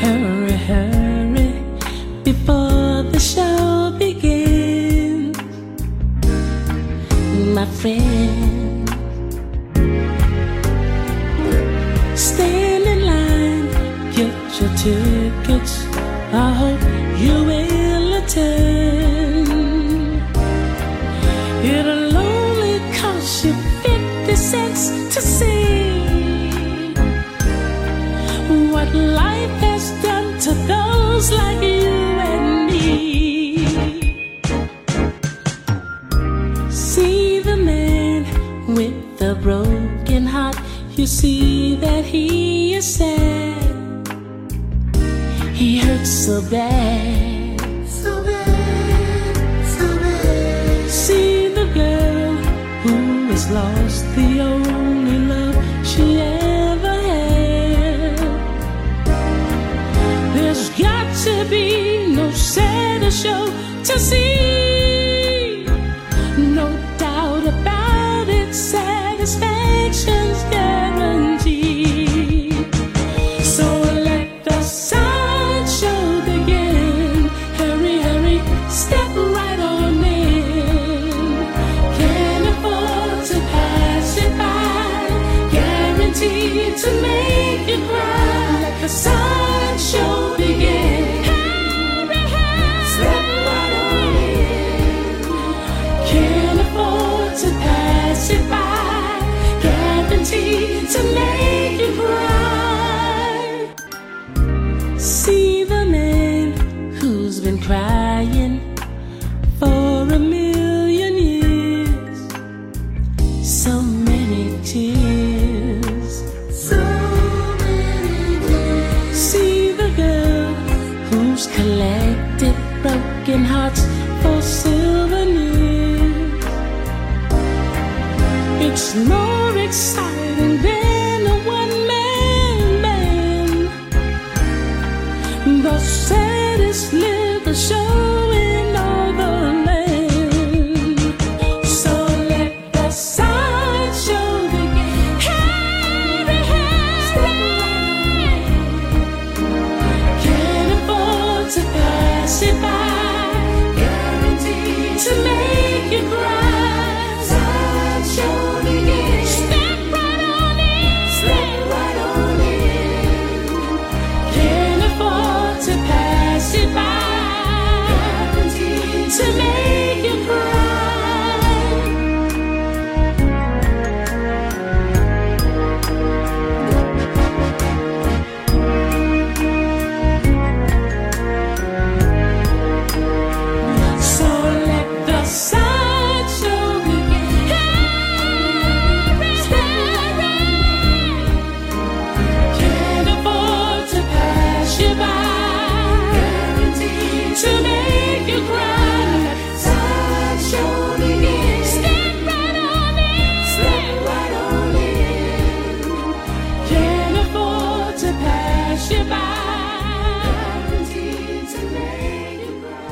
Hurry, hurry, before the show begins. My friend, stand in line, get your tickets. I hope you will attend. It'll only cost you 50 cents to see to those like you and me. See the man with the broken heart, you see that he is sad. He hurts so bad. So bad, so bad. See the girl who has lost the only to see. No doubt about it, satisfaction's guaranteed.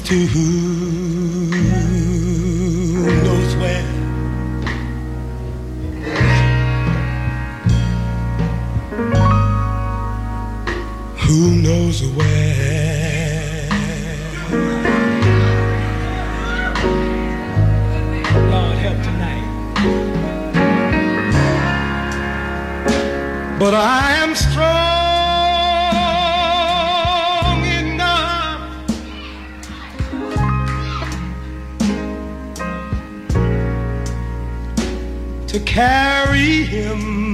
To who to carry him.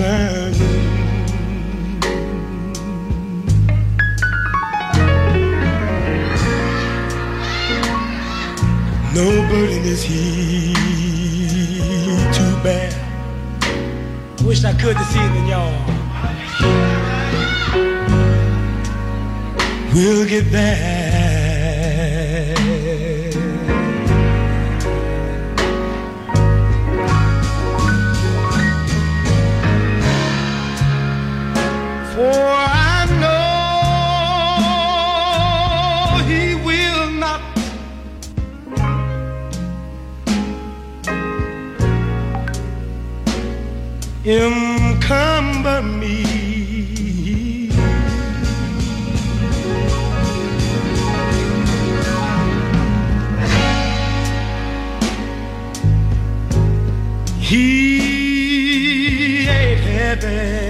Concern. No burden is he too bad. Wish I could this evening, y'all. We'll get there. Encumber me. He ain't heavy.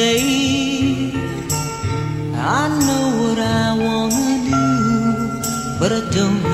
I know what I wanna do, but I don't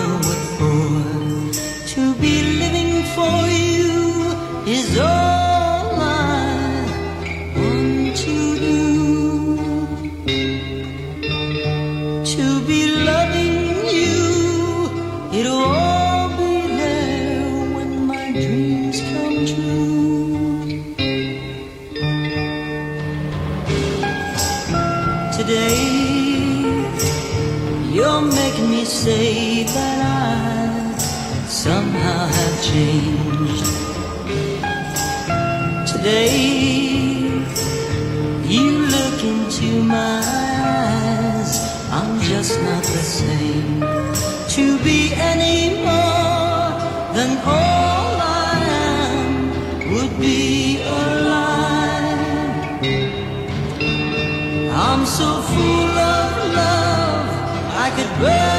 Oh!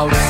out.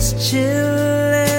just chilling.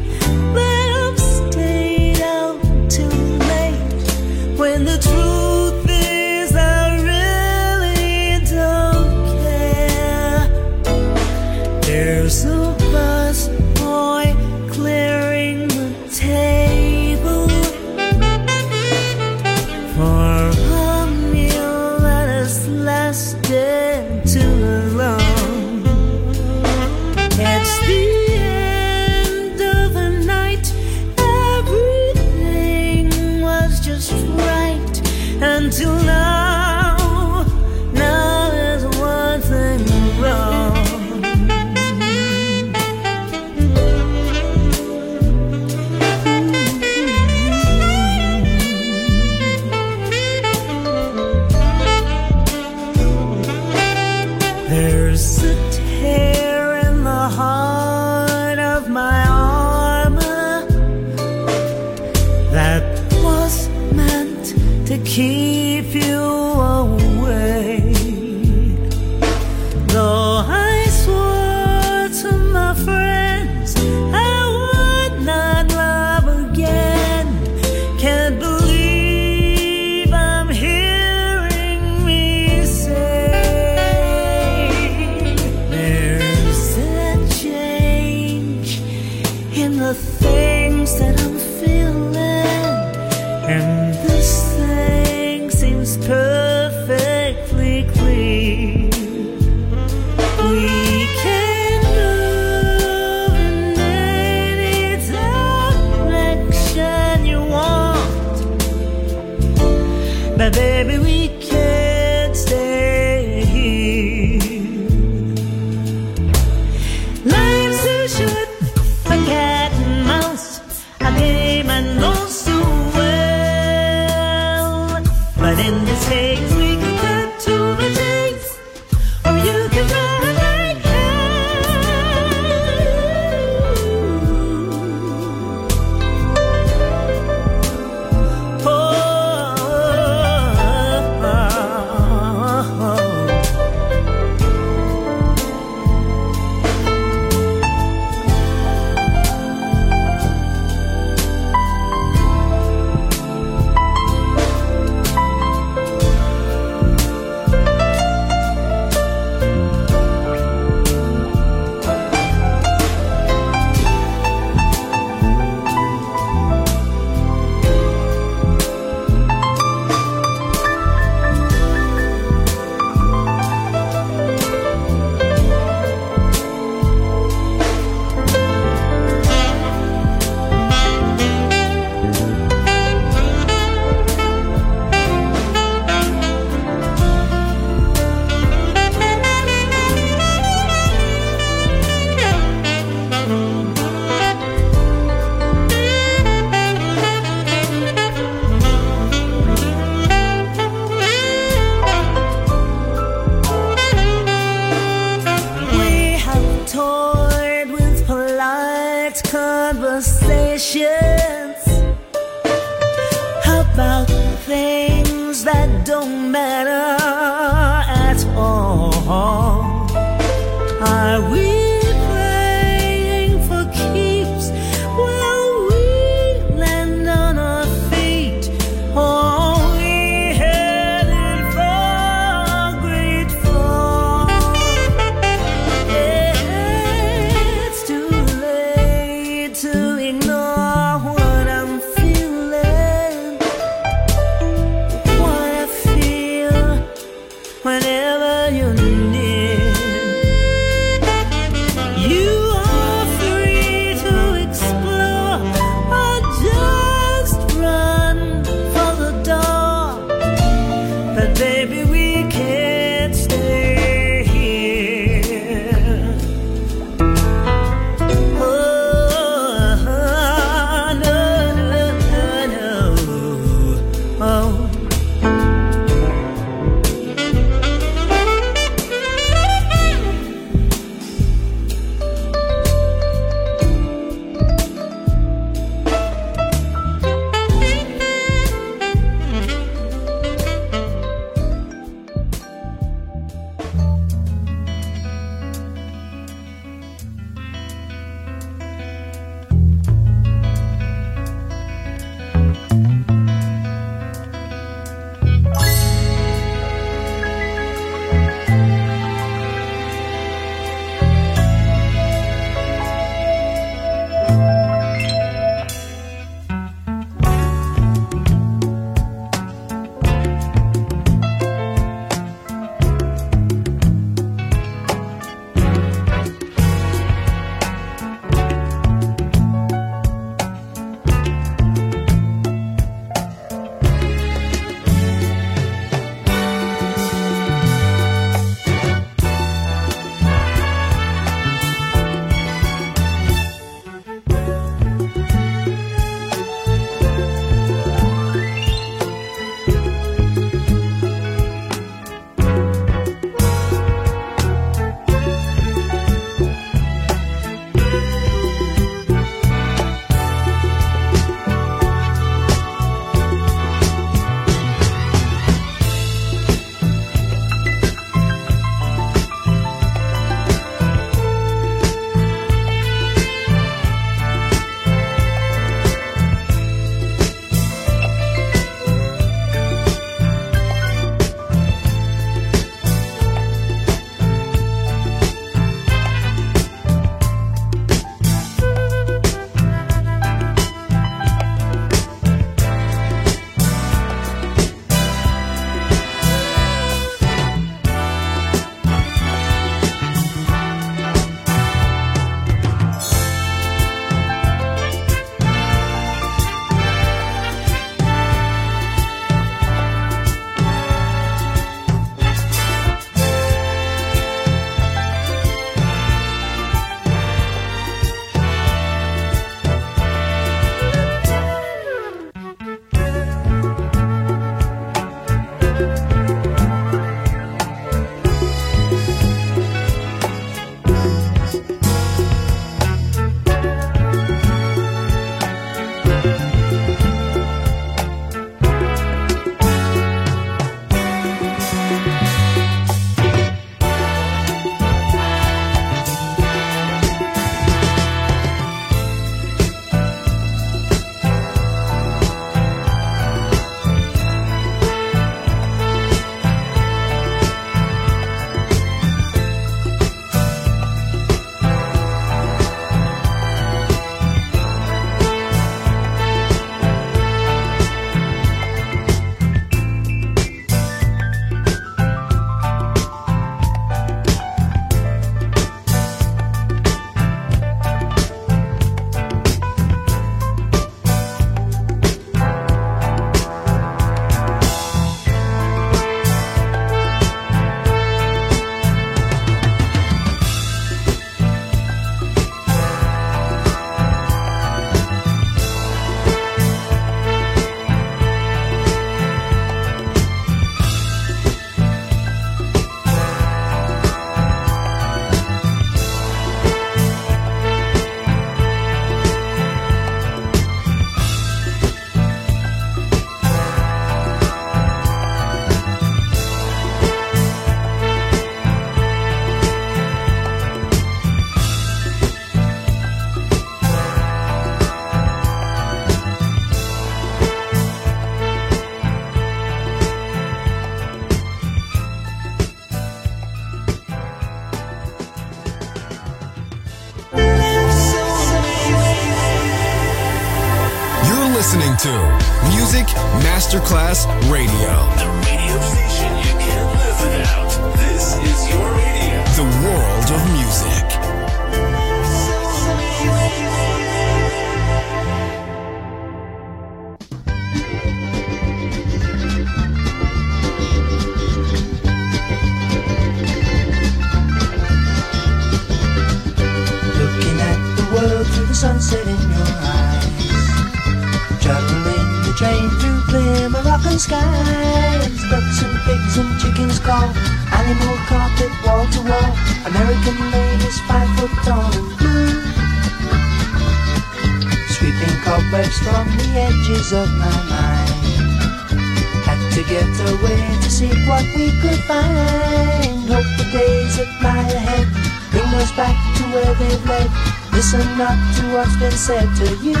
Said to you.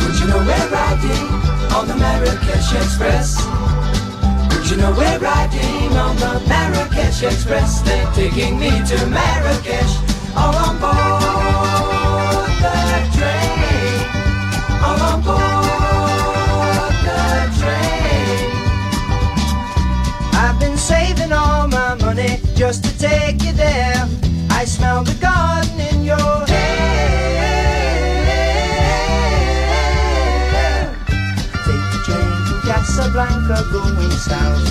Would you know we're riding on the Marrakesh Express? Would you know we're riding on the Marrakesh Express? They're taking me to Marrakesh, all on board the train, all on board the train. I've been saving all my money just to take you there. I smell the garden in your Casablanca going south.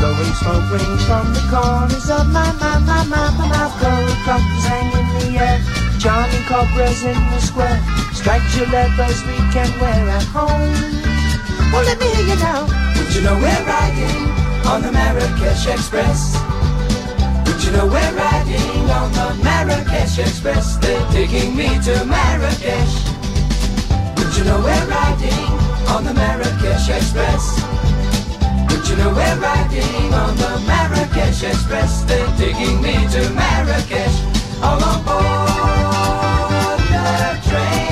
Blowing smoke rings from the corners of my, my, my, my, my mouth. Gold coffers hang in the air. Charming cobras in the square. Stripes your leathers we can wear at home. Well, let me hear you now. Would you know we're riding on the Marrakesh Express? Would you know we're riding on the Marrakesh Express? They're taking me to Marrakesh. Would you know we're riding on the Marrakesh Express? Would you know we're riding on the Marrakesh Express? They're taking me to Marrakesh. All on board the train.